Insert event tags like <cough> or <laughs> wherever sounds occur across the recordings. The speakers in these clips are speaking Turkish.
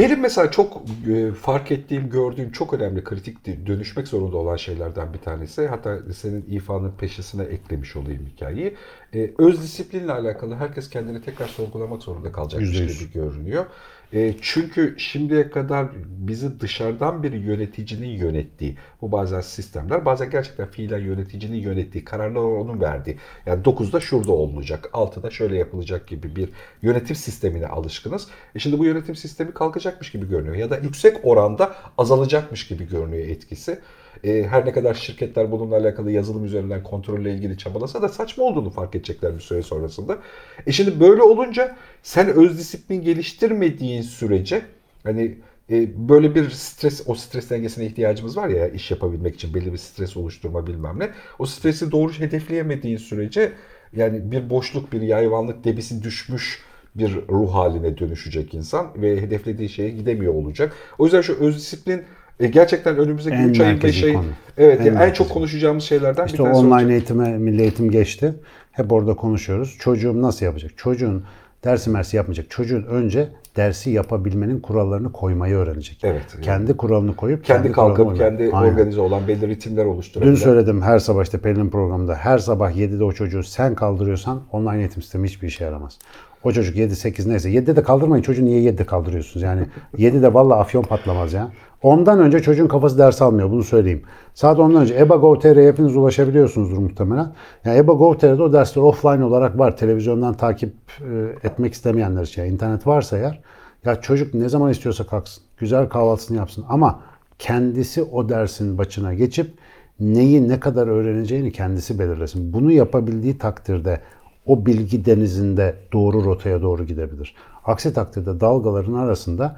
Benim mesela çok e, fark ettiğim, gördüğüm çok önemli, kritik dönüşmek zorunda olan şeylerden bir tanesi. Hatta senin ifanın peşesine eklemiş olayım hikayeyi. E, öz disiplinle alakalı herkes kendini tekrar sorgulamak zorunda kalacakmış gibi görünüyor. E, çünkü şimdiye kadar bizi dışarıdan bir yöneticinin yönettiği, bu bazen sistemler, bazen gerçekten fiilen yöneticinin yönettiği, kararlar onun verdiği. Yani 9'da şurada olunacak, 6'da şöyle yapılacak gibi bir yönetim sistemine alışkınız. E şimdi bu yönetim sistemi kalkacakmış gibi görünüyor ya da yüksek oranda azalacakmış gibi görünüyor etkisi e, her ne kadar şirketler bununla alakalı yazılım üzerinden kontrolle ilgili çabalasa da saçma olduğunu fark edecekler bir süre sonrasında. E şimdi böyle olunca sen öz disiplin geliştirmediğin sürece hani e, böyle bir stres, o stres dengesine ihtiyacımız var ya iş yapabilmek için belli bir stres oluşturma bilmem ne. O stresi doğru hedefleyemediğin sürece yani bir boşluk, bir yayvanlık debisi düşmüş bir ruh haline dönüşecek insan ve hedeflediği şeye gidemiyor olacak. O yüzden şu öz disiplin e, gerçekten önümüzdeki 3 ayın 5 ayın evet en, yani en çok konuşacağımız şeylerden işte bir tanesi online olacak. eğitime, milli eğitim geçti. Hep orada konuşuyoruz. Çocuğum nasıl yapacak? Çocuğun dersi mersi yapmayacak. Çocuğun önce dersi yapabilmenin kurallarını koymayı öğrenecek. Evet. Kendi kuralını koyup kendi, kendi kalkıp kendi Aynen. organize olan belli ritimler oluşturabilir. Dün söyledim her sabah işte Pelin programında her sabah 7'de o çocuğu sen kaldırıyorsan online eğitim sistemi hiçbir işe yaramaz. O çocuk 7-8 neyse 7'de de kaldırmayın çocuğu niye 7'de kaldırıyorsunuz? Yani 7'de valla afyon patlamaz ya. Ondan önce çocuğun kafası ders almıyor bunu söyleyeyim. Saat ondan önce EBA Gov.tr'ye hepiniz ulaşabiliyorsunuzdur muhtemelen. Yani EBA Gov.tr'de o dersler offline olarak var. Televizyondan takip e, etmek istemeyenler için. Yani internet varsa eğer ya çocuk ne zaman istiyorsa kalksın. Güzel kahvaltısını yapsın ama kendisi o dersin başına geçip neyi ne kadar öğreneceğini kendisi belirlesin. Bunu yapabildiği takdirde o bilgi denizinde doğru rotaya doğru gidebilir. Aksi takdirde dalgaların arasında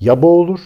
ya boğulur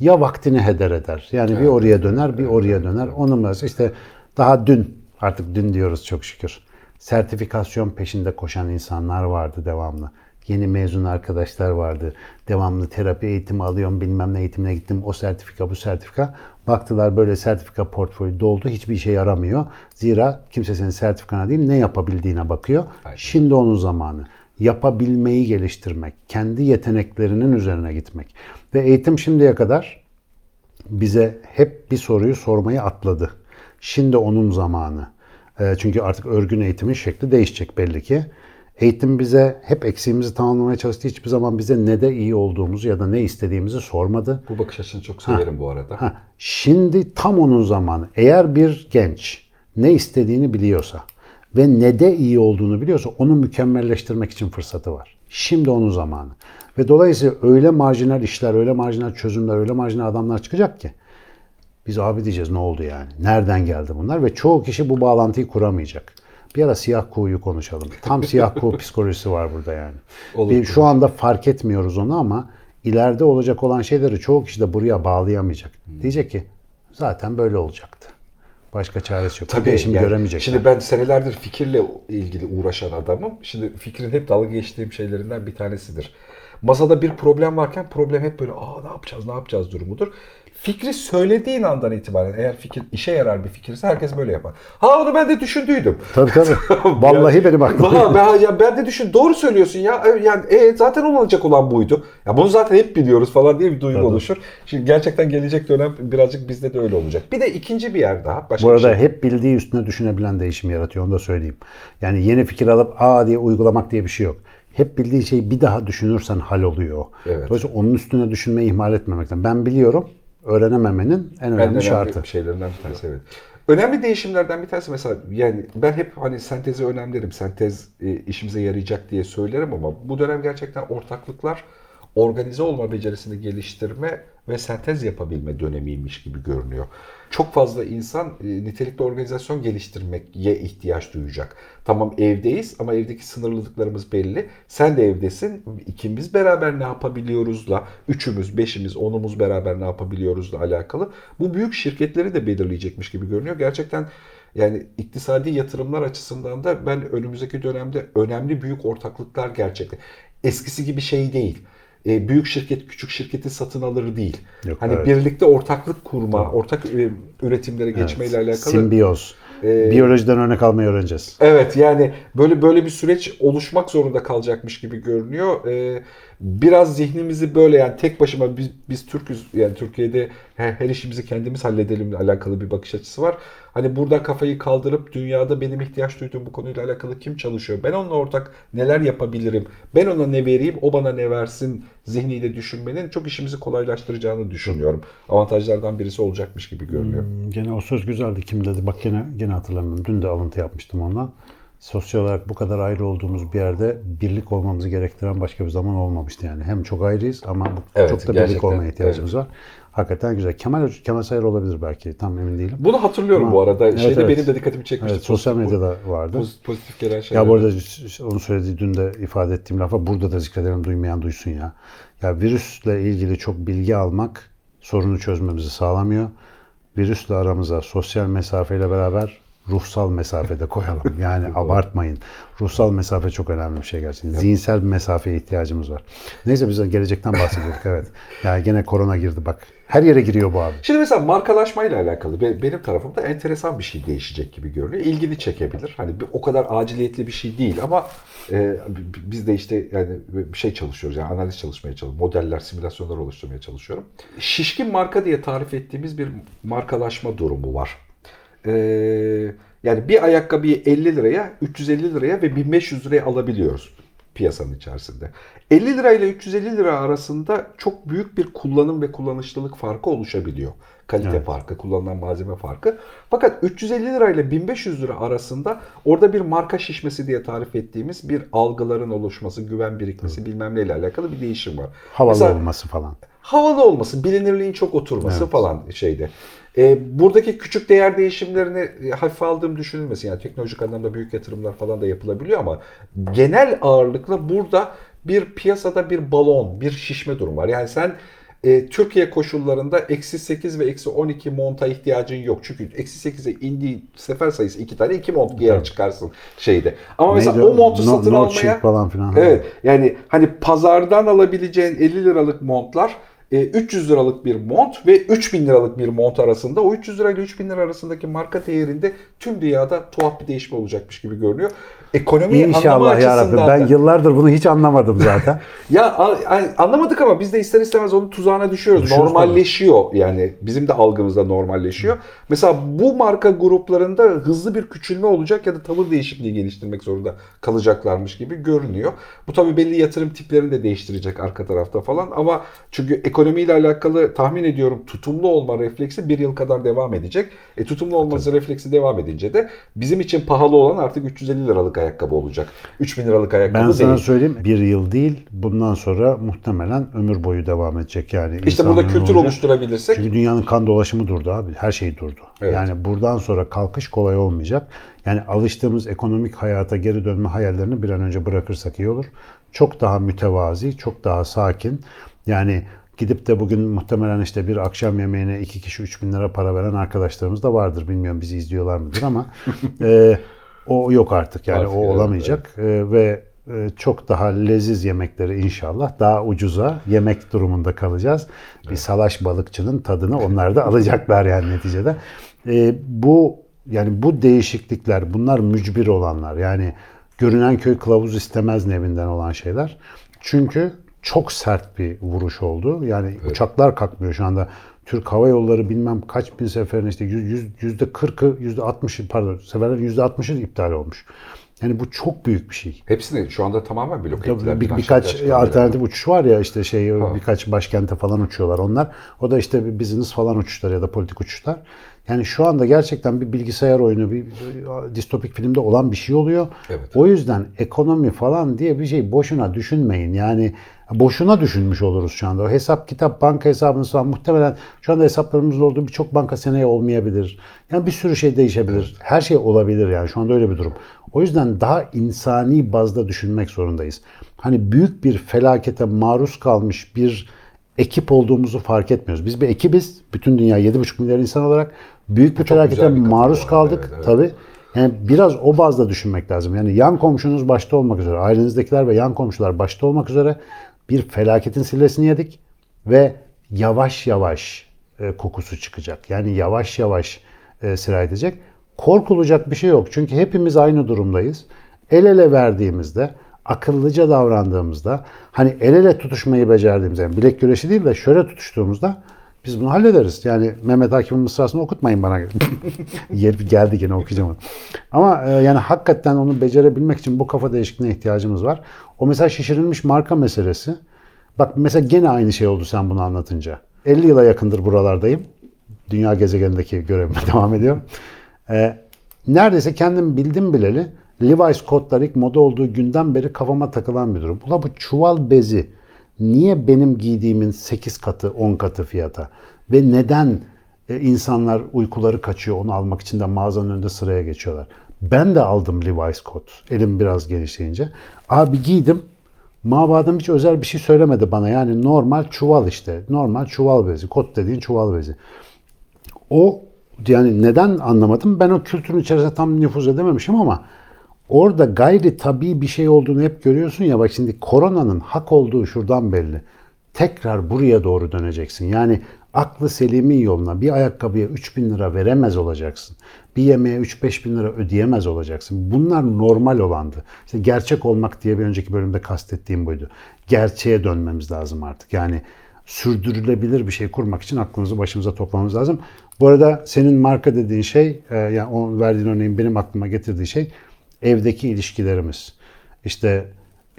ya vaktini heder eder. Yani evet. bir oraya döner, bir oraya döner. Onun mesela işte daha dün, artık dün diyoruz çok şükür. Sertifikasyon peşinde koşan insanlar vardı devamlı. Yeni mezun arkadaşlar vardı. Devamlı terapi eğitimi alıyorum, bilmem ne eğitimine gittim. O sertifika, bu sertifika. Baktılar böyle sertifika portföyü doldu. Hiçbir işe yaramıyor. Zira kimse senin sertifikana değil ne yapabildiğine bakıyor. Aynen. Şimdi onun zamanı. Yapabilmeyi geliştirmek. Kendi yeteneklerinin üzerine gitmek. Ve eğitim şimdiye kadar bize hep bir soruyu sormayı atladı. Şimdi onun zamanı. Ee, çünkü artık örgün eğitimin şekli değişecek belli ki. Eğitim bize hep eksiğimizi tamamlamaya çalıştı. Hiçbir zaman bize ne de iyi olduğumuzu ya da ne istediğimizi sormadı. Bu bakış açısını çok severim ha, bu arada. Ha. Şimdi tam onun zamanı. Eğer bir genç ne istediğini biliyorsa ve ne de iyi olduğunu biliyorsa onu mükemmelleştirmek için fırsatı var. Şimdi onun zamanı. Ve dolayısıyla öyle marjinal işler, öyle marjinal çözümler, öyle marjinal adamlar çıkacak ki biz abi diyeceğiz ne oldu yani? Nereden geldi bunlar? Ve çoğu kişi bu bağlantıyı kuramayacak. Bir ara siyah kuğuyu konuşalım. Tam siyah kuğu <laughs> psikolojisi var burada yani. Olur, bir, şu anda fark etmiyoruz onu ama ileride olacak olan şeyleri çoğu kişi de buraya bağlayamayacak. Hmm. Diyecek ki zaten böyle olacaktı. Başka çaresi yok. Tabii şimdi yani, göremeyecek. Şimdi ben senelerdir fikirle ilgili uğraşan adamım. Şimdi fikrin hep dalga geçtiğim şeylerinden bir tanesidir. Masada bir problem varken problem hep böyle aa ne yapacağız ne yapacağız durumudur. Fikri söylediğin andan itibaren eğer fikir işe yarar bir fikirse herkes böyle yapar. Ha onu ben de düşündüydüm. Tabii tabii. <laughs> Vallahi benim aklıma. ben, ya ben de düşün. Doğru söylüyorsun ya. Yani e, zaten olacak olan buydu. Ya bunu zaten hep biliyoruz falan diye bir duygu tabii. oluşur. Şimdi gerçekten gelecek dönem birazcık bizde de öyle olacak. Bir de ikinci bir yer daha. Başka Bu arada şey. hep bildiği üstüne düşünebilen değişim yaratıyor. Onu da söyleyeyim. Yani yeni fikir alıp aa diye uygulamak diye bir şey yok hep bildiği şeyi bir daha düşünürsen hal oluyor. Evet. Dolayısıyla onun üstüne düşünmeyi ihmal etmemekten. Ben biliyorum öğrenememenin en önemli, önemli şartı. şeylerinden bir tanesi evet. Önemli değişimlerden bir tanesi mesela yani ben hep hani sentezi önemlerim. Sentez e, işimize yarayacak diye söylerim ama bu dönem gerçekten ortaklıklar organize olma becerisini geliştirme ve sentez yapabilme dönemiymiş gibi görünüyor. Çok fazla insan e, nitelikli organizasyon geliştirmeye ihtiyaç duyacak. Tamam evdeyiz ama evdeki sınırlılıklarımız belli. Sen de evdesin. İkimiz beraber ne yapabiliyoruzla, üçümüz, beşimiz, onumuz beraber ne yapabiliyoruzla alakalı. Bu büyük şirketleri de belirleyecekmiş gibi görünüyor. Gerçekten yani iktisadi yatırımlar açısından da ben önümüzdeki dönemde önemli büyük ortaklıklar gerçekten. Eskisi gibi şey değil e, büyük şirket küçük şirketi satın alır değil. Yok, hani evet. birlikte ortaklık kurma, Tabii. ortak e, üretimlere geçmeyle evet. alakalı. Simbiyoz. e, Biyolojiden örnek almayı öğreneceğiz. Evet yani böyle böyle bir süreç oluşmak zorunda kalacakmış gibi görünüyor. Ee, biraz zihnimizi böyle yani tek başıma biz, biz Türk'üz yani Türkiye'de her, her işimizi kendimiz halledelimle alakalı bir bakış açısı var. Hani burada kafayı kaldırıp dünyada benim ihtiyaç duyduğum bu konuyla alakalı kim çalışıyor? Ben onunla ortak neler yapabilirim? Ben ona ne vereyim? O bana ne versin? Zihniyle düşünmenin çok işimizi kolaylaştıracağını düşünüyorum. Avantajlardan birisi olacakmış gibi görünüyor. Hmm, Gene o söz güzeldi. Kim dedi? Bak gene gene hatırlamıyorum. Dün de alıntı yapmıştım ondan. Sosyal olarak bu kadar ayrı olduğumuz bir yerde birlik olmamızı gerektiren başka bir zaman olmamıştı yani. Hem çok ayrıyız ama Evet, çok da birlik olmaya ihtiyacımız var. Hakikaten güzel. Kemal Kemal Sayar olabilir belki. Tam emin değilim. Bunu hatırlıyorum Ama- bu arada. Evet, Şeyde evet. benim de dikkatimi çekmişti. Evet, sosyal medyada vardı. Pozitif, pozitif gelen şeyler. Ya bu arada onu söylediği dün de ifade ettiğim lafa burada da zikredelim duymayan duysun ya. Ya virüsle ilgili çok bilgi almak sorunu çözmemizi sağlamıyor. Virüsle aramıza sosyal mesafeyle beraber ruhsal mesafede koyalım. <laughs> Yani abartmayın. Ruhsal mesafe çok önemli bir şey gerçekten. Zihinsel bir mesafeye ihtiyacımız var. Neyse biz gelecekten bahsediyorduk <laughs> evet. Yani gene korona girdi bak. Her yere giriyor bu abi. Şimdi mesela markalaşmayla alakalı be- benim tarafımda enteresan bir şey değişecek gibi görünüyor. İlgini çekebilir. Hani bir- o kadar aciliyetli bir şey değil ama e, biz de işte yani bir şey çalışıyoruz. Yani analiz çalışmaya çalışıyoruz. Modeller, simülasyonlar oluşturmaya çalışıyorum. Şişkin marka diye tarif ettiğimiz bir markalaşma durumu var. E, yani bir ayakkabıyı 50 liraya, 350 liraya ve 1500 liraya alabiliyoruz piyasanın içerisinde. 50 lira ile 350 lira arasında çok büyük bir kullanım ve kullanışlılık farkı oluşabiliyor. Kalite farkı, kullanılan malzeme farkı. Fakat 350 lira ile 1500 lira arasında orada bir marka şişmesi diye tarif ettiğimiz bir algıların oluşması, güven birikmesi bilmem neyle alakalı bir değişim var. Havalı Mesela- olması falan. havalı olması, bilinirliğin çok oturması falan şeyde. E, buradaki küçük değer değişimlerini e, hafife aldığım düşünülmesin. Yani teknolojik anlamda büyük yatırımlar falan da yapılabiliyor ama genel ağırlıkla burada bir piyasada bir balon, bir şişme durum var. Yani sen e, Türkiye koşullarında eksi 8 ve eksi 12 monta ihtiyacın yok. Çünkü eksi 8'e indiği sefer sayısı iki tane iki mont giyer çıkarsın şeyde. Ama mesela Neydi o montu No- satın no almaya falan filan. Evet. Yani hani pazardan alabileceğin 50 liralık montlar 300 liralık bir mont ve 3000 liralık bir mont arasında o 300 lira ile 3000 lira arasındaki marka değerinde tüm dünyada tuhaf bir değişme olacakmış gibi görünüyor. Anlama İnşallah ya Rabbi. Ben da- yıllardır bunu hiç anlamadım zaten. <laughs> ya anlamadık ama biz de ister istemez onun tuzağına düşüyoruz. Düşüyoruz normalleşiyor yani bizim de algımızda normalleşiyor. Mesela bu marka gruplarında hızlı bir küçülme olacak ya da tavır değişikliği geliştirmek zorunda kalacaklarmış gibi görünüyor. Bu tabii belli yatırım tiplerini de değiştirecek arka tarafta falan ama çünkü ekonomiyle alakalı tahmin ediyorum tutumlu olma refleksi bir yıl kadar devam edecek. E tutumlu olması refleksi devam edince de bizim için pahalı olan artık 350 liralık ayakkabı olacak. 3000 liralık ayakkabı Ben sana değil. söyleyeyim bir yıl değil bundan sonra muhtemelen ömür boyu devam edecek yani. İşte burada kültür olacak. oluşturabilirsek Çünkü dünyanın kan dolaşımı durdu abi. Her şey durdu. Evet. Yani buradan sonra kalkış kolay olmayacak. Yani alıştığımız ekonomik hayata geri dönme hayallerini bir an önce bırakırsak iyi olur. Çok daha mütevazi, çok daha sakin. Yani gidip de bugün muhtemelen işte bir akşam yemeğine iki kişi 3 bin lira para veren arkadaşlarımız da vardır. Bilmiyorum bizi izliyorlar mıdır ama <laughs> e, o yok artık. Yani Artık o evet, olamayacak. E, ve e, çok daha leziz yemekleri inşallah daha ucuza yemek durumunda kalacağız. Bir salaş balıkçının tadını onlar da alacaklar yani neticede. E, bu yani bu değişiklikler bunlar mücbir olanlar. Yani görünen köy kılavuz istemez nevinden olan şeyler. Çünkü çok sert bir vuruş oldu. Yani uçaklar kalkmıyor şu anda. Türk Hava Yolları bilmem kaç bin seferin işte yüz- yüz- yüzde kırkı, yüzde altmışı pardon seferlerin yüzde altmışı iptal olmuş. Yani bu çok büyük bir şey. Hepsini şu anda tamamen blok ettiler. bir, Birkaç alternatif uçuş var ya işte şey birkaç başkente falan uçuyorlar onlar. O da işte bir business falan uçuşlar ya da politik uçuşlar. Yani şu anda gerçekten bir bilgisayar oyunu, bir, bir distopik filmde olan bir şey oluyor. Evet. O yüzden ekonomi falan diye bir şey boşuna düşünmeyin. Yani boşuna düşünmüş oluruz şu anda. O hesap kitap banka hesabınız falan muhtemelen şu anda hesaplarımızda olduğu birçok banka seneye olmayabilir. Yani bir sürü şey değişebilir. Her şey olabilir yani şu anda öyle bir durum. O yüzden daha insani bazda düşünmek zorundayız. Hani büyük bir felakete maruz kalmış bir ekip olduğumuzu fark etmiyoruz. Biz bir ekibiz. Bütün dünya 7,5 milyar insan olarak büyük bir çok felakete bir maruz kaldık. Evet, evet. Tabii. Yani biraz o bazda düşünmek lazım. Yani yan komşunuz başta olmak üzere, ailenizdekiler ve yan komşular başta olmak üzere bir felaketin sillesini yedik ve yavaş yavaş e, kokusu çıkacak. Yani yavaş yavaş e, sirayet edecek. Korkulacak bir şey yok. Çünkü hepimiz aynı durumdayız. El ele verdiğimizde, akıllıca davrandığımızda, hani el ele tutuşmayı becerdiğimizde, yani bilek güreşi değil de şöyle tutuştuğumuzda biz bunu hallederiz. Yani Mehmet Akif'in mısrasını okutmayın bana. <laughs> Yer geldi gene okuyacağım. Ama e, yani hakikaten onu becerebilmek için bu kafa değişikliğine ihtiyacımız var. O mesela şişirilmiş marka meselesi. Bak mesela gene aynı şey oldu sen bunu anlatınca. 50 yıla yakındır buralardayım. Dünya gezegenindeki görevime <laughs> devam ediyorum. Ee, neredeyse kendim bildim bileli Levi's kodlar ilk moda olduğu günden beri kafama takılan bir durum. Ula bu çuval bezi niye benim giydiğimin 8 katı 10 katı fiyata? Ve neden e, insanlar uykuları kaçıyor onu almak için de mağazanın önünde sıraya geçiyorlar? Ben de aldım Levi's kot. Elim biraz genişleyince. Abi giydim. Mabadım hiç özel bir şey söylemedi bana. Yani normal çuval işte. Normal çuval bezi. Kot dediğin çuval bezi. O yani neden anlamadım? Ben o kültürün içerisine tam nüfuz edememişim ama orada gayri tabii bir şey olduğunu hep görüyorsun ya bak şimdi koronanın hak olduğu şuradan belli. Tekrar buraya doğru döneceksin. Yani aklı selimin yoluna bir ayakkabıya 3 bin lira veremez olacaksın. Bir yemeğe 3-5 bin lira ödeyemez olacaksın. Bunlar normal olandı. İşte gerçek olmak diye bir önceki bölümde kastettiğim buydu. Gerçeğe dönmemiz lazım artık. Yani sürdürülebilir bir şey kurmak için aklımızı başımıza toplamamız lazım. Bu arada senin marka dediğin şey, e, yani o verdiğin örneğin benim aklıma getirdiği şey evdeki ilişkilerimiz. İşte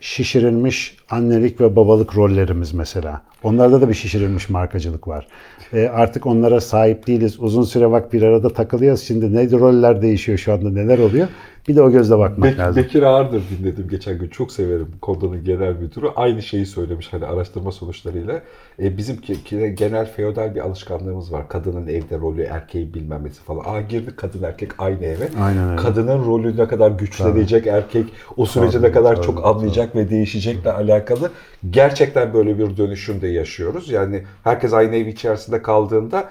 şişirilmiş annelik ve babalık rollerimiz mesela. Onlarda da bir şişirilmiş markacılık var. E, artık onlara sahip değiliz. Uzun süre bak bir arada takılıyoruz. Şimdi ne roller değişiyor şu anda neler oluyor? Bir de o gözle bakmak Bek- lazım. Bekir Ağırdır dinledim geçen gün. Çok severim Koda'nın genel müdürü. Aynı şeyi söylemiş hani araştırma sonuçlarıyla. E, bizim genel feodal bir alışkanlığımız var. Kadının evde rolü, erkeği bilmemesi falan. Aa girdi kadın erkek aynı eve. Aynen öyle. Kadının rolü ne kadar güçlenecek erkek, o sürece Tabii, ne kadar tabii, çok tabii. anlayacak ve değişecekle alakalı. Gerçekten böyle bir dönüşüm de yaşıyoruz. Yani herkes aynı ev içerisinde kaldığında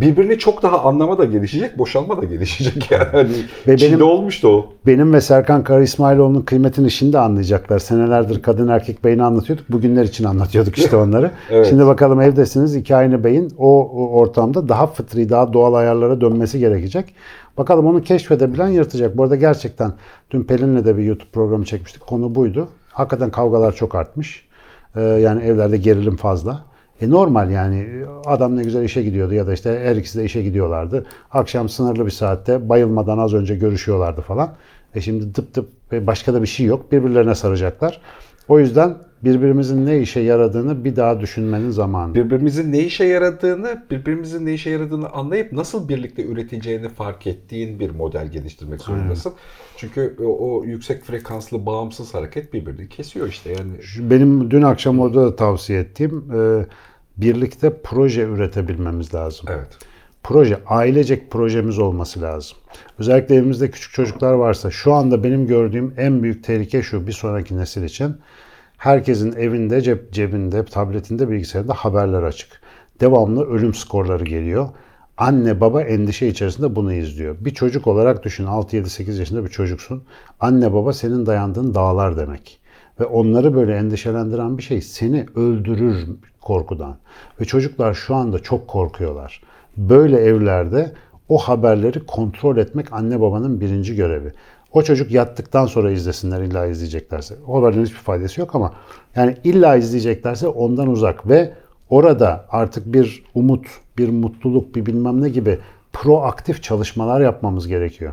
birbirini çok daha anlama da gelişecek, boşalma da gelişecek <laughs> yani. Hani Ve benim- olmuştu o. Benim ve Serkan Kara İsmailoğlu'nun kıymetini şimdi anlayacaklar. Senelerdir kadın erkek beyni anlatıyorduk. Bugünler için anlatıyorduk işte onları. <laughs> Evet. Şimdi bakalım evdesiniz iki aynı beyin o, o ortamda daha fıtri, daha doğal ayarlara dönmesi gerekecek. Bakalım onu keşfedebilen yırtacak. Bu arada gerçekten dün Pelin'le de bir YouTube programı çekmiştik. Konu buydu. Hakikaten kavgalar çok artmış. Ee, yani evlerde gerilim fazla. E normal yani adam ne güzel işe gidiyordu ya da işte her ikisi de işe gidiyorlardı. Akşam sınırlı bir saatte bayılmadan az önce görüşüyorlardı falan. E şimdi tıp tıp ve başka da bir şey yok. Birbirlerine saracaklar. O yüzden birbirimizin ne işe yaradığını bir daha düşünmenin zamanı. birbirimizin ne işe yaradığını, birbirimizin ne işe yaradığını anlayıp nasıl birlikte üretileceğini fark ettiğin bir model geliştirmek zorundasın. Çünkü o, o yüksek frekanslı bağımsız hareket birbirini kesiyor işte yani. Benim dün akşam orada da tavsiye ettiğim e, birlikte proje üretebilmemiz lazım. Evet. Proje, ailecek projemiz olması lazım. Özellikle evimizde küçük çocuklar varsa şu anda benim gördüğüm en büyük tehlike şu bir sonraki nesil için. Herkesin evinde, cep, cebinde, tabletinde, bilgisayarında haberler açık. Devamlı ölüm skorları geliyor. Anne baba endişe içerisinde bunu izliyor. Bir çocuk olarak düşün 6-7-8 yaşında bir çocuksun. Anne baba senin dayandığın dağlar demek. Ve onları böyle endişelendiren bir şey seni öldürür korkudan. Ve çocuklar şu anda çok korkuyorlar. Böyle evlerde o haberleri kontrol etmek anne babanın birinci görevi. O çocuk yattıktan sonra izlesinler illa izleyeceklerse. O haberlerin hiçbir faydası yok ama yani illa izleyeceklerse ondan uzak ve orada artık bir umut, bir mutluluk, bir bilmem ne gibi proaktif çalışmalar yapmamız gerekiyor.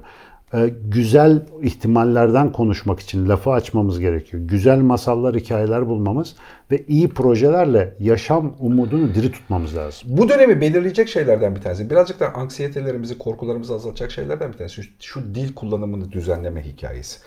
Ee, güzel ihtimallerden konuşmak için lafı açmamız gerekiyor. Güzel masallar, hikayeler bulmamız ve iyi projelerle yaşam umudunu diri tutmamız lazım. Bu dönemi belirleyecek şeylerden bir tanesi. Birazcık da anksiyetelerimizi, korkularımızı azaltacak şeylerden bir tanesi. Şu, şu dil kullanımını düzenleme hikayesi.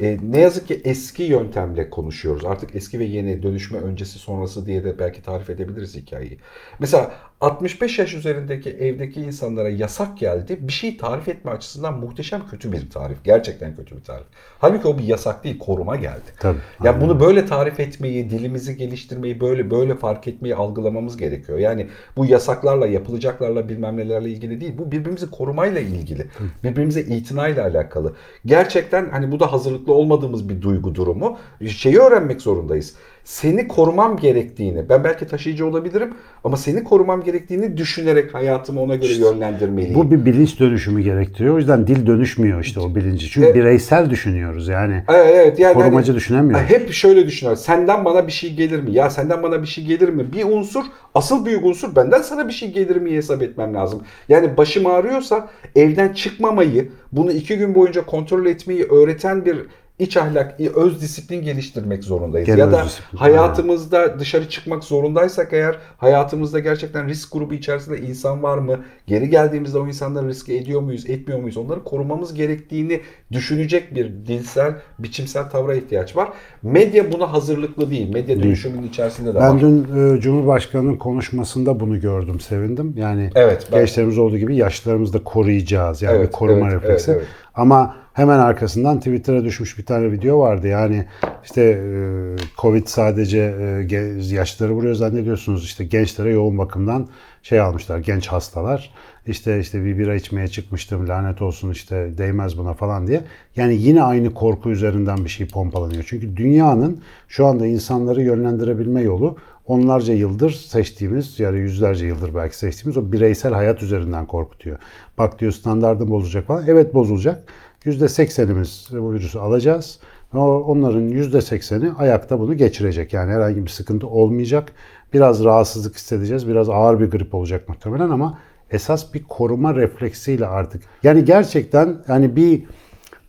E, ne yazık ki eski yöntemle konuşuyoruz. Artık eski ve yeni, dönüşme öncesi sonrası diye de belki tarif edebiliriz hikayeyi. Mesela 65 yaş üzerindeki evdeki insanlara yasak geldi. Bir şeyi tarif etme açısından muhteşem kötü bir tarif. Gerçekten kötü bir tarif. Halbuki o bir yasak değil, koruma geldi. Tabii, Ya bunu böyle tarif etmeyi, dilimizi geliştirmeyi, böyle böyle fark etmeyi algılamamız gerekiyor. Yani bu yasaklarla, yapılacaklarla bilmem nelerle ilgili değil. Bu birbirimizi korumayla ilgili. Birbirimize itinayla alakalı. Gerçekten hani bu da hazırlıklı olmadığımız bir duygu durumu. Şeyi öğrenmek zorundayız. Seni korumam gerektiğini, ben belki taşıyıcı olabilirim ama seni korumam gerektiğini düşünerek hayatımı ona göre yönlendirmeliyim. Bu bir bilinç dönüşümü gerektiriyor. O yüzden dil dönüşmüyor işte o bilinci. Çünkü Evet. bireysel düşünüyoruz yani. Evet, evet yani Korumacı hani- düşünemiyoruz. Hep şöyle düşünüyor. Senden bana bir şey gelir mi? Ya senden bana bir şey gelir mi? Bir unsur, asıl büyük unsur benden sana bir şey gelir mi hesap etmem lazım. Yani başım ağrıyorsa evden çıkmamayı, bunu iki gün boyunca kontrol etmeyi öğreten bir iç ahlak, öz disiplin geliştirmek zorundayız. Genel ya da disiplin, hayatımızda dışarı çıkmak zorundaysak eğer hayatımızda gerçekten risk grubu içerisinde insan var mı? Geri geldiğimizde o insanları riske ediyor muyuz, etmiyor muyuz? Onları korumamız gerektiğini düşünecek bir dilsel, biçimsel tavra ihtiyaç var. Medya buna hazırlıklı değil. Medya dönüşümünün içerisinde de Ben var. dün e, Cumhurbaşkanı'nın konuşmasında bunu gördüm, sevindim. Yani Evet, ben- gençlerimiz olduğu gibi yaşlılarımızı da koruyacağız. Yani Evet, koruma evet, refleksi. evet, evet. Ama hemen arkasından Twitter'a düşmüş bir tane video vardı. Yani işte e, Covid sadece e, yaşlıları vuruyor zannediyorsunuz. İşte gençlere yoğun bakımdan şey almışlar, genç hastalar. İşte işte bir bira içmeye çıkmıştım lanet olsun işte değmez buna falan diye. Yani yine aynı korku üzerinden bir şey pompalanıyor. Çünkü dünyanın şu anda insanları yönlendirebilme yolu onlarca yıldır seçtiğimiz yani yüzlerce yıldır belki seçtiğimiz o bireysel hayat üzerinden korkutuyor. Bak diyor standartım bozulacak falan. Evet bozulacak. %80'imiz bu virüsü alacağız. Onların %80'i ayakta bunu geçirecek. Yani herhangi bir sıkıntı olmayacak. Biraz rahatsızlık hissedeceğiz. Biraz ağır bir grip olacak muhtemelen ama esas bir koruma refleksiyle artık. Yani gerçekten yani bir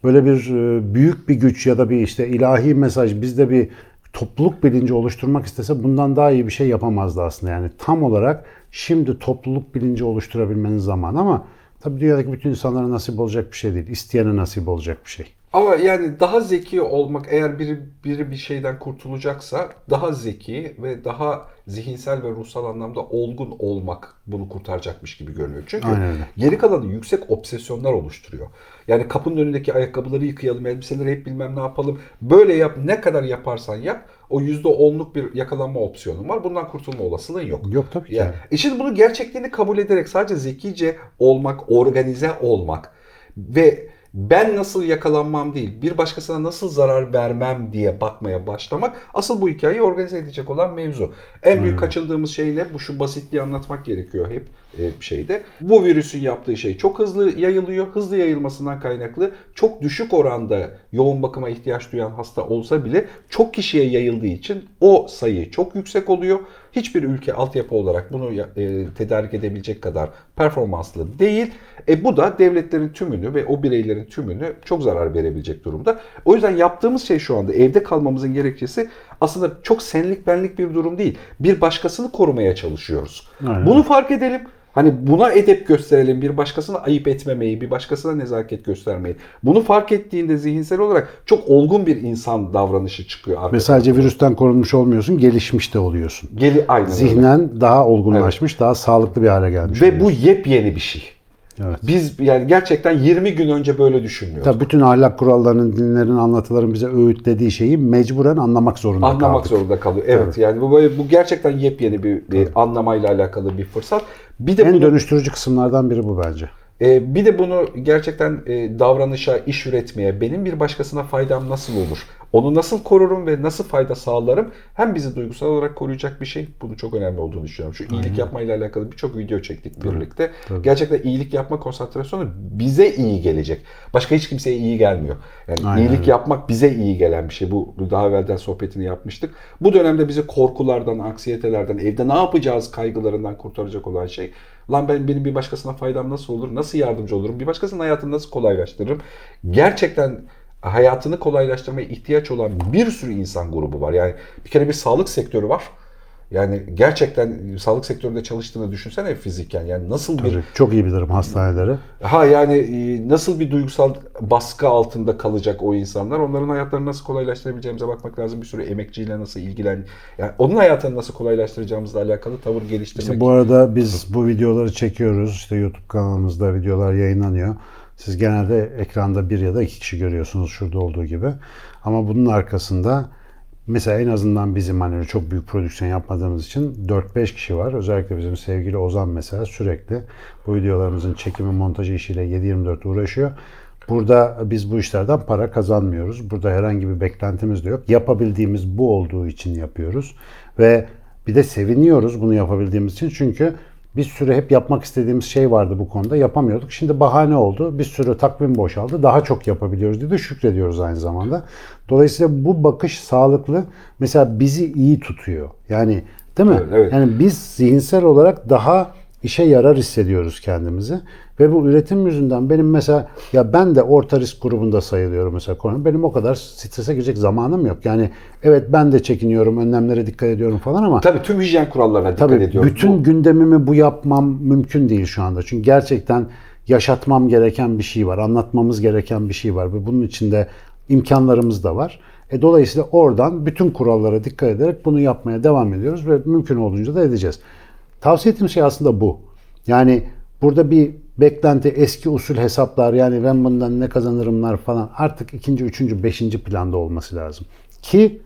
böyle bir e, büyük bir güç ya da bir işte ilahi mesaj bizde bir topluluk bilinci oluşturmak istese bundan daha iyi bir şey yapamazdı aslında. Yani tam olarak şimdi topluluk bilinci oluşturabilmenin zamanı ama tabii dünyadaki bütün insanlara nasip olacak bir şey değil. İsteyene nasip olacak bir şey. Ama yani daha zeki olmak eğer biri biri bir şeyden kurtulacaksa daha zeki ve daha zihinsel ve ruhsal anlamda olgun olmak bunu kurtaracakmış gibi görünüyor. Çünkü Aynen geri kalanı yüksek obsesyonlar oluşturuyor. Yani kapının önündeki ayakkabıları yıkayalım, elbiseleri hep bilmem ne yapalım. Böyle yap, ne kadar yaparsan yap o %10'luk bir yakalanma opsiyonun var. Bundan kurtulma olasılığın yok. Yok tabii ki. Yani, e şimdi bunu gerçekliğini kabul ederek sadece zekice olmak, organize olmak ve ben nasıl yakalanmam değil, bir başkasına nasıl zarar vermem diye bakmaya başlamak asıl bu hikayeyi organize edecek olan mevzu. En büyük kaçındığımız şey ne? Bu şu basitliği anlatmak gerekiyor hep e, şeyde. Bu virüsün yaptığı şey çok hızlı yayılıyor. Hızlı yayılmasından kaynaklı çok düşük oranda yoğun bakıma ihtiyaç duyan hasta olsa bile çok kişiye yayıldığı için o sayı çok yüksek oluyor. Hiçbir ülke altyapı olarak bunu e, tedarik edebilecek kadar performanslı değil. E, bu da devletlerin tümünü ve o bireylerin tümünü çok zarar verebilecek durumda. O yüzden yaptığımız şey şu anda evde kalmamızın gerekçesi aslında çok senlik benlik bir durum değil. Bir başkasını korumaya çalışıyoruz. Aynen. Bunu fark edelim. Hani buna edep gösterelim, bir başkasına ayıp etmemeyi, bir başkasına nezaket göstermeyi. Bunu fark ettiğinde zihinsel olarak çok olgun bir insan davranışı çıkıyor Ve arkada. sadece virüsten korunmuş olmuyorsun, gelişmiş de oluyorsun. Geli aynen öyle. Zihnen daha olgunlaşmış, daha sağlıklı bir hale gelmiş. Ve oluyorsun. bu yepyeni bir şey. Evet. Biz yani gerçekten 20 gün önce böyle düşünmüyorduk. Tabii bütün ahlak kurallarının, dinlerin, anlatıların bize öğütlediği şeyi mecburen anlamak zorunda Anlamak kaldık. zorunda kalıyor. Evet yani bu böyle bu gerçekten yepyeni bir, bir anlamayla alakalı bir fırsat. Bir de En bunu dönüştürücü kısımlardan biri bu bence. E, bir de bunu gerçekten e, davranışa, iş üretmeye, benim bir başkasına faydam nasıl olur? Onu nasıl korurum ve nasıl fayda sağlarım? Hem bizi duygusal olarak koruyacak bir şey. Bunun çok önemli olduğunu düşünüyorum. Şu iyilik yapmayla alakalı birçok video çektik birlikte. Gerçekten iyilik yapma konsantrasyonu bize iyi gelecek. Başka hiç kimseye iyi gelmiyor. Yani Aynen iyilik yapmak bize iyi gelen bir şey. Bu bu daha evvelden sohbetini yapmıştık. Bu dönemde bizi korkulardan, anksiyetelerden, evde ne yapacağız kaygılarından kurtaracak olan şey. Lan ben benim bir başkasına faydam nasıl olur? Nasıl yardımcı olurum? Bir başkasının hayatını nasıl kolaylaştırırım? Gerçekten hayatını kolaylaştırmaya ihtiyaç olan bir sürü insan grubu var. Yani bir kere bir sağlık sektörü var. Yani gerçekten sağlık sektöründe çalıştığını düşünsene fiziken. Yani nasıl bir Tabii, Çok iyi bilirim hastaneleri. Ha yani e, nasıl bir duygusal baskı altında kalacak o insanlar? Onların hayatlarını nasıl kolaylaştırabileceğimize bakmak lazım. Bir sürü emekçiyle nasıl ilgilen, yani onun hayatını nasıl kolaylaştıracağımızla alakalı tavır geliştirmek. İşte bu arada biz bu videoları çekiyoruz. İşte YouTube kanalımızda videolar yayınlanıyor. Siz genelde ekranda bir ya da iki kişi görüyorsunuz şurada olduğu gibi. Ama bunun arkasında mesela en azından bizim hani çok büyük prodüksiyon yapmadığımız için 4-5 kişi var. Özellikle bizim sevgili Ozan mesela sürekli bu videolarımızın çekimi montajı işiyle 7-24 uğraşıyor. Burada biz bu işlerden para kazanmıyoruz. Burada herhangi bir beklentimiz de yok. Yapabildiğimiz bu olduğu için yapıyoruz. Ve bir de seviniyoruz bunu yapabildiğimiz için. Çünkü bir sürü hep yapmak istediğimiz şey vardı bu konuda. Yapamıyorduk. Şimdi bahane oldu. Bir sürü takvim boşaldı. Daha çok yapabiliyoruz diye de şükrediyoruz aynı zamanda. Dolayısıyla bu bakış sağlıklı. Mesela bizi iyi tutuyor. Yani değil mi? Evet, evet. Yani biz zihinsel olarak daha işe yarar hissediyoruz kendimizi. Ve bu üretim yüzünden benim mesela ya ben de orta risk grubunda sayılıyorum mesela konu. Benim o kadar strese girecek zamanım yok. Yani evet ben de çekiniyorum, önlemlere dikkat ediyorum falan ama Tabii tüm hijyen kurallarına dikkat Tabii ediyorum. bütün Bu- gündemimi bu yapmam mümkün değil şu anda. Çünkü gerçekten yaşatmam gereken bir şey var, anlatmamız gereken bir şey var ve bunun içinde imkanlarımız da var. E, dolayısıyla oradan bütün kurallara dikkat ederek bunu yapmaya devam ediyoruz ve mümkün olduğunca da edeceğiz. Tavsiye ettiğim şey aslında bu. Yani burada bir beklenti, eski usul hesaplar yani ben bundan ne kazanırımlar falan artık ikinci, üçüncü, beşinci planda olması lazım. Ki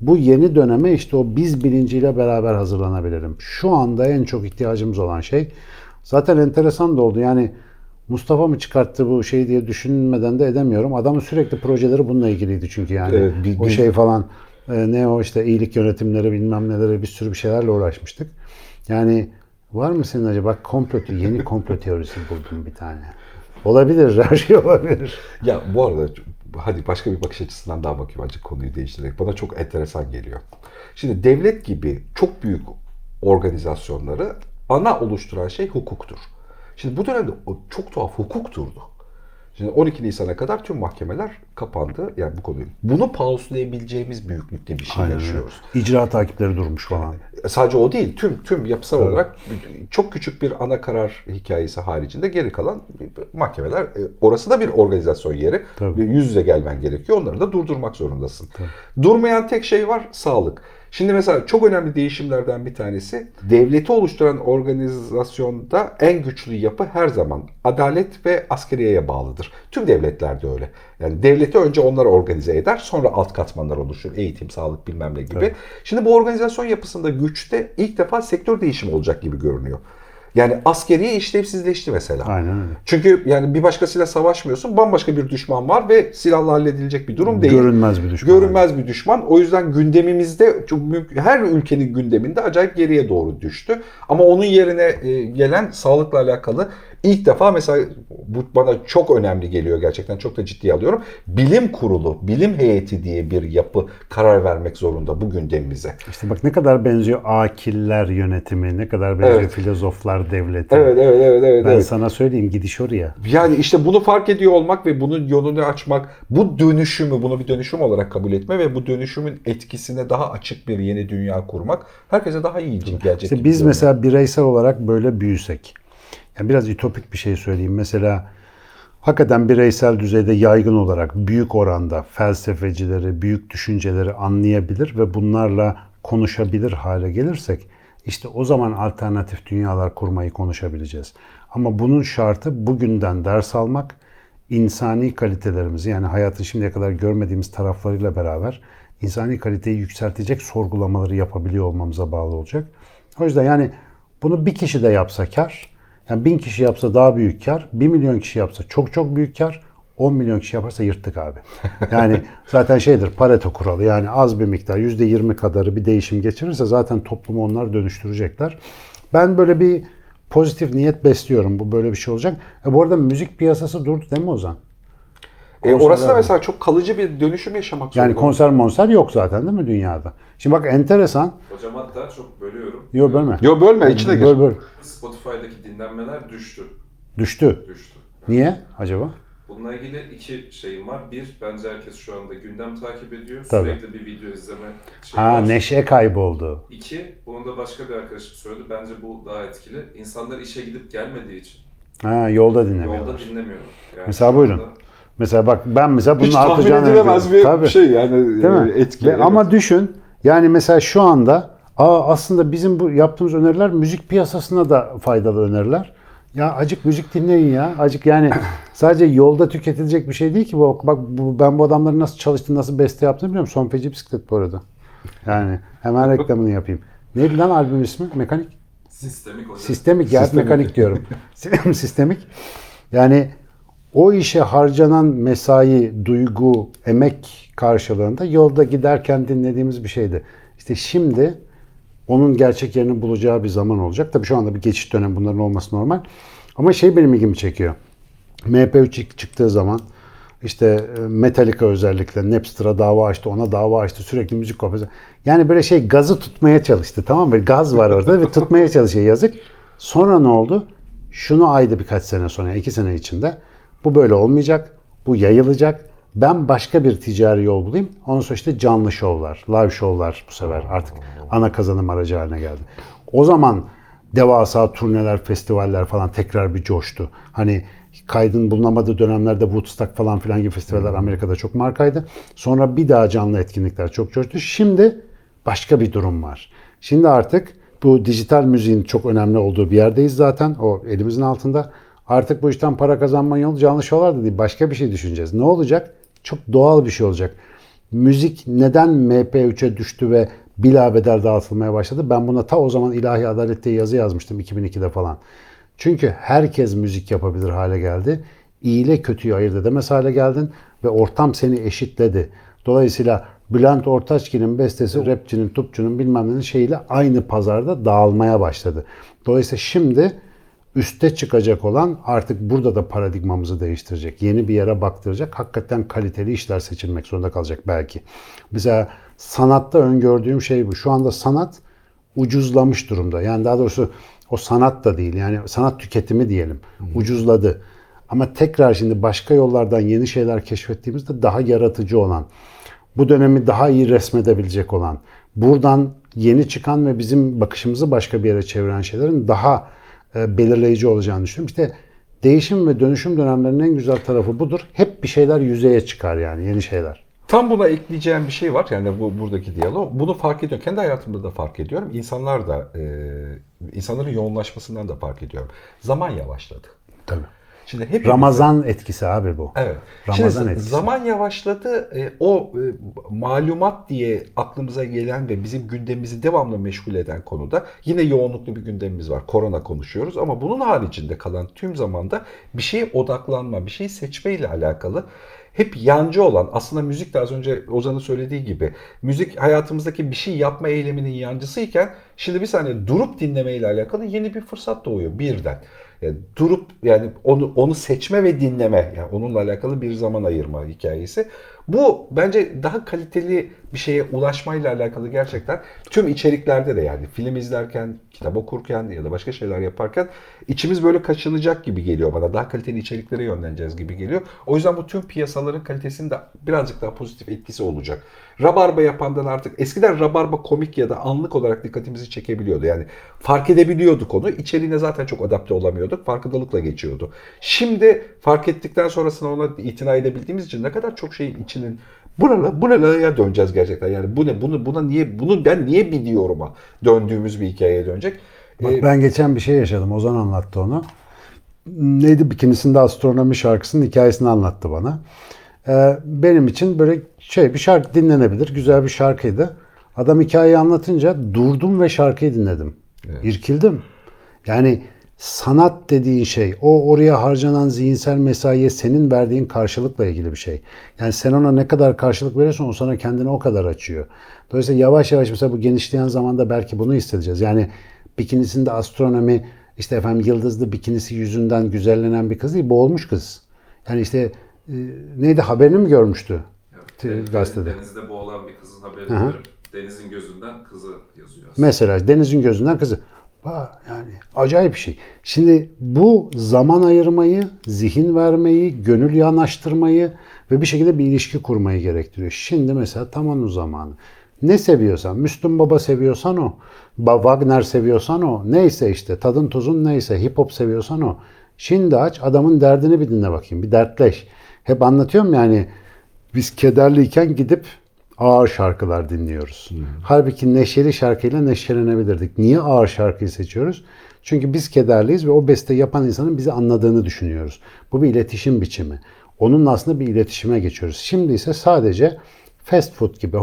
bu yeni döneme işte o biz bilinciyle beraber hazırlanabilirim. Şu anda en çok ihtiyacımız olan şey zaten enteresan da oldu. Yani Mustafa mı çıkarttı bu şey diye düşünmeden de edemiyorum. Adamın sürekli projeleri bununla ilgiliydi çünkü yani. Evet, bir- o şey falan e, ne o işte iyilik yönetimleri bilmem neleri bir sürü bir şeylerle uğraşmıştık. Yani var mı senin acaba komplo, yeni komplo teorisi buldum bir tane. Olabilir, <laughs> her şey olabilir. Ya bu arada hadi başka bir bakış açısından daha bakayım azıcık konuyu değiştirerek. Bana çok enteresan geliyor. Şimdi devlet gibi çok büyük organizasyonları ana oluşturan şey hukuktur. Şimdi bu dönemde çok tuhaf hukuk durdu. Şimdi 12 Nisan'a kadar tüm mahkemeler kapandı. Yani bu konuyu. Bunu pauselayabileceğimiz büyüklükte bir şey yaşıyoruz. İcra takipleri durmuş falan. Sadece o değil, tüm tüm yapısal olarak çok küçük bir ana karar hikayesi haricinde geri kalan mahkemeler, e, orası da bir organizasyon yeri. Tabii. Yüz yüze gelmen gerekiyor. Onları da durdurmak zorundasın. Durmayan tek şey var, sağlık. Şimdi mesela çok önemli değişimlerden bir tanesi, devleti oluşturan organizasyonda en güçlü yapı her zaman adalet ve askeriyeye bağlıdır. Tüm devletlerde öyle. Yani devleti önce onlar organize eder, sonra alt katmanlar oluşur. Eğitim, sağlık bilmem ne gibi. Şimdi bu organizasyon yapısında güçte ilk defa sektör değişimi olacak gibi görünüyor. Yani askeriye işlevsizleşti mesela. Aynen öyle. Çünkü yani bir başkasıyla savaşmıyorsun. Bambaşka bir düşman var ve silahla halledilecek bir durum değil. Görünmez bir düşman. Görünmez bir düşman. O yüzden gündemimizde her ülkenin gündeminde acayip geriye doğru düştü. Ama onun yerine e, gelen sağlıkla alakalı ilk defa mesela bu bana çok önemli geliyor gerçekten çok da ciddiye alıyorum. Bilim kurulu, bilim heyeti diye bir yapı karar vermek zorunda bu gündemimize. İşte bak ne kadar benziyor akiller yönetimi, ne kadar benziyor Evet. filozoflar devleti. Evet, evet, evet, evet. Ben evet. sana söyleyeyim gidiş oraya. Yani işte bunu fark ediyor olmak ve bunun yolunu açmak, bu dönüşümü, bunu bir dönüşüm olarak kabul etme ve bu dönüşümün etkisine daha açık bir yeni dünya kurmak herkese daha iyi gelecek. İşte biz görünüyor. mesela bireysel olarak böyle büyüsek. Yani biraz ütopik bir şey söyleyeyim. Mesela hakikaten bireysel düzeyde yaygın olarak büyük oranda felsefecileri, büyük düşünceleri anlayabilir ve bunlarla konuşabilir hale gelirsek işte o zaman alternatif dünyalar kurmayı konuşabileceğiz. Ama bunun şartı bugünden ders almak, insani kalitelerimizi yani hayatın şimdiye kadar görmediğimiz taraflarıyla beraber insani kaliteyi yükseltecek sorgulamaları yapabiliyor olmamıza bağlı olacak. O yüzden yani bunu bir kişi de yapsa kar, yani bin kişi yapsa daha büyük kar, bir milyon kişi yapsa çok çok büyük kar, 10 milyon kişi yaparsa yırttık abi. Yani <laughs> zaten şeydir Pareto kuralı yani az bir miktar %20 kadarı bir değişim geçirirse zaten toplumu onlar dönüştürecekler. Ben böyle bir pozitif niyet besliyorum. Bu böyle bir şey olacak. E bu arada müzik piyasası durdu değil mi Ozan? E, orası da mesela çok kalıcı bir dönüşüm yaşamak zorunda. Yani konser monser yok zaten değil mi dünyada? Şimdi bak enteresan. Hocam hatta çok bölüyorum. Yok bölme. Yo bölme içine gir. Böl böl. Spotify'daki dinlenmeler düştü. Düştü. Düştü. Niye acaba? Bununla ilgili iki şeyim var. Bir, bence herkes şu anda gündem takip ediyor. Tabii. Sürekli bir video izleme şeyi Ha var. neşe kayboldu. İki, bunu da başka bir arkadaşım söyledi. Bence bu daha etkili. İnsanlar işe gidip gelmediği için Ha yolda dinlemiyorlar. yolda dinlemiyorlar. Yani Mesela şu buyurun. anda- Mesela bak ben mesela bunun Hiç tahmin artacağını edilemez bir. Tabii. şey yani Değil mi? e, etki. Ve evet. Ama düşün yani mesela şu anda aa aslında bizim bu yaptığımız öneriler müzik piyasasına da faydalı öneriler. Ya acık müzik dinleyin ya. Acık yani <coughs> sadece yolda tüketilecek bir şey değil ki bu. Bak bu, ben bu adamların nasıl çalıştığını, nasıl beste yaptığını biliyorum. Son feci bisiklet bu arada. Yani hemen reklamını yapayım. Neydi lan albüm ismi? Mekanik? Sistemik hocam. Sistemik ya Sistemik. mekanik diyorum. <laughs> <laughs> Sistemik. Yani O işe harcanan mesai, duygu, emek karşılığında yolda giderken dinlediğimiz bir şeydi. İşte şimdi onun gerçek yerini bulacağı bir zaman olacak. Tabii şu anda bir geçiş dönemi bunların olması normal. Ama şey benim ilgimi çekiyor. MP3 ilk çıktığı zaman işte e, Metallica özellikle Napster'a dava açtı, ona dava açtı, sürekli müzik kopyası. Yani böyle şey gazı tutmaya çalıştı tamam mı? Gaz var orada ve tutmaya çalışıyor yazık. Sonra ne oldu? Şunu aydı birkaç sene sonra, iki sene içinde. Bu böyle olmayacak, bu yayılacak. Ben başka bir ticari yol bulayım. Ondan sonra işte canlı şovlar, live şovlar bu sefer artık ana kazanım aracı haline geldi. O zaman devasa turneler, festivaller falan tekrar bir coştu. Hani kaydın bulunamadığı dönemlerde Woodstock falan filan gibi festivaller Amerika'da çok markaydı. Sonra bir daha canlı etkinlikler çok coştu. Şimdi başka bir durum var. Şimdi artık bu dijital müziğin çok önemli olduğu bir yerdeyiz zaten. O elimizin altında. Artık bu işten para kazanma yolu canlı şovlar da. Başka bir şey düşüneceğiz. Ne olacak? Çok doğal bir şey olacak. Müzik neden MP3'e düştü ve bilabedel dağıtılmaya başladı? Ben buna ta o zaman İlahi Adalet diye yazı yazmıştım 2002'de falan. Çünkü herkes müzik yapabilir hale geldi. İyi ile kötüyü ayırt edemez hale geldin ve ortam seni eşitledi. Dolayısıyla Bülent Ortaçgil'in bestesi rapçinin, tupçunun bilmem nenin şeyiyle aynı pazarda dağılmaya başladı. Dolayısıyla şimdi üste çıkacak olan artık burada da paradigmamızı değiştirecek. Yeni bir yere baktıracak. Hakikaten kaliteli işler seçilmek zorunda kalacak belki. Mesela sanatta öngördüğüm şey bu. Şu anda sanat ucuzlamış durumda. Yani daha doğrusu o sanat da değil. Yani sanat tüketimi diyelim. Ucuzladı. Ama tekrar şimdi başka yollardan yeni şeyler keşfettiğimizde daha yaratıcı olan, bu dönemi daha iyi resmedebilecek olan, buradan yeni çıkan ve bizim bakışımızı başka bir yere çeviren şeylerin daha belirleyici olacağını düşünüyorum. İşte değişim ve dönüşüm dönemlerinin en güzel tarafı budur. Hep bir şeyler yüzeye çıkar yani yeni şeyler. Tam buna ekleyeceğim bir şey var yani bu buradaki diyalog. Bunu fark ediyorum. Kendi hayatımda da fark ediyorum. İnsanlar da e, insanların yoğunlaşmasından da fark ediyorum. Zaman yavaşladı. Tabii. Şimdi hep Ramazan etkisi abi bu. Evet. Ramazan Şimdi etkisi. zaman yavaşladı. E, o e, malumat diye aklımıza gelen ve bizim gündemimizi devamlı meşgul eden konuda yine yoğunluklu bir gündemimiz var. Korona konuşuyoruz ama bunun haricinde kalan tüm zamanda bir şeye odaklanma, bir şeyi seçme ile alakalı hep yancı olan aslında müzik de az önce Ozan'ın söylediği gibi müzik hayatımızdaki bir şey yapma eyleminin yancısıyken şimdi bir saniye durup dinleme ile alakalı yeni bir fırsat doğuyor birden. Yani durup yani onu onu seçme ve dinleme yani onunla alakalı bir zaman ayırma hikayesi. Bu bence daha kaliteli bir şeye ulaşmayla alakalı gerçekten tüm içeriklerde de yani film izlerken, kitap okurken ya da başka şeyler yaparken içimiz böyle kaçınacak gibi geliyor bana. Daha kaliteli içeriklere yönleneceğiz gibi geliyor. O yüzden bu tüm piyasaların kalitesinde birazcık daha pozitif etkisi olacak. Rabarba yapandan artık eskiden rabarba komik ya da anlık olarak dikkatimizi çekebiliyordu. Yani fark edebiliyorduk onu. İçeriğine zaten çok adapte olamıyorduk. Farkındalıkla geçiyordu. Şimdi fark ettikten sonrasında ona itina edebildiğimiz için ne kadar çok şeyin içinin Buralara, buralara döneceğiz gerçekten. Yani bu ne, bunu, buna niye, bunu ben niye biliyorum'a döndüğümüz bir hikayeye dönecek. Bak Ee, ben geçen bir şey yaşadım. Ozan anlattı onu. Neydi bikinisinde astronomi şarkısının hikayesini anlattı bana. Ee, benim için böyle şey bir şarkı dinlenebilir. Güzel bir şarkıydı. Adam hikayeyi anlatınca durdum ve şarkıyı dinledim. İrkildim. Yani sanat dediğin şey o oraya harcanan zihinsel mesaiye senin verdiğin karşılıkla ilgili bir şey. Yani sen ona ne kadar karşılık verirsen o sana kendini o kadar açıyor. Dolayısıyla yavaş yavaş mesela bu genişleyen zamanda belki bunu hissedeceğiz. Yani bikinisinde astronomi işte efendim yıldızlı bikinisi yüzünden güzellenen bir kız değil boğulmuş kız. Yani işte e, neydi haberini mi görmüştü Evet, gazetede? Denizde boğulan bir kızın haberini görüp denizin gözünden kızı yazıyor. aslında. Mesela denizin gözünden kızı. Vay, Yani acayip bir şey. Şimdi bu zaman ayırmayı, zihin vermeyi, gönül yanaştırmayı ve bir şekilde bir ilişki kurmayı gerektiriyor. Şimdi mesela tam onun zamanı. Ne seviyorsan, Müslüm Baba seviyorsan o, Wagner seviyorsan o, neyse işte tadın tuzun neyse, hip hop seviyorsan o. Şimdi aç adamın derdini bir dinle bakayım, bir dertleş. Hep anlatıyorum yani biz kederliyken gidip ağır şarkılar dinliyoruz. Halbuki neşeli şarkıyla neşelenebilirdik. Niye ağır şarkıyı seçiyoruz? Çünkü biz kederliyiz ve o beste yapan insanın bizi anladığını düşünüyoruz. Bu bir iletişim biçimi. Onunla aslında bir iletişime geçiyoruz. Şimdi ise sadece fast food gibi.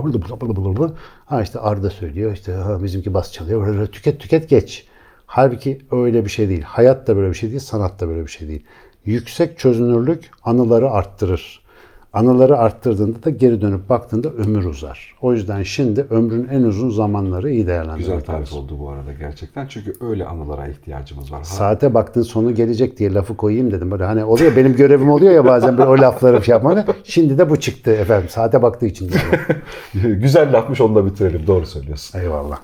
Ha işte Arda söylüyor, işte ha bizimki bas çalıyor. Tüket tüket geç. Halbuki öyle bir şey değil. Hayat da böyle bir şey değil, sanat da böyle bir şey değil. Yüksek çözünürlük anıları arttırır. Anıları arttırdığında da geri dönüp baktığında ömür uzar. O yüzden şimdi ömrün en uzun zamanları iyi değerlendirmek Güzel tarif lazım. oldu bu arada gerçekten. Çünkü öyle anılara ihtiyacımız var. Ha- Saate baktın sonu gelecek diye lafı koyayım dedim. Böyle hani oluyor benim görevim oluyor ya bazen böyle o lafları şey yapmak. Şimdi de bu çıktı efendim. Saate baktığı için. <laughs> Güzel lafmış onunla bitirelim. Doğru söylüyorsun. Eyvallah.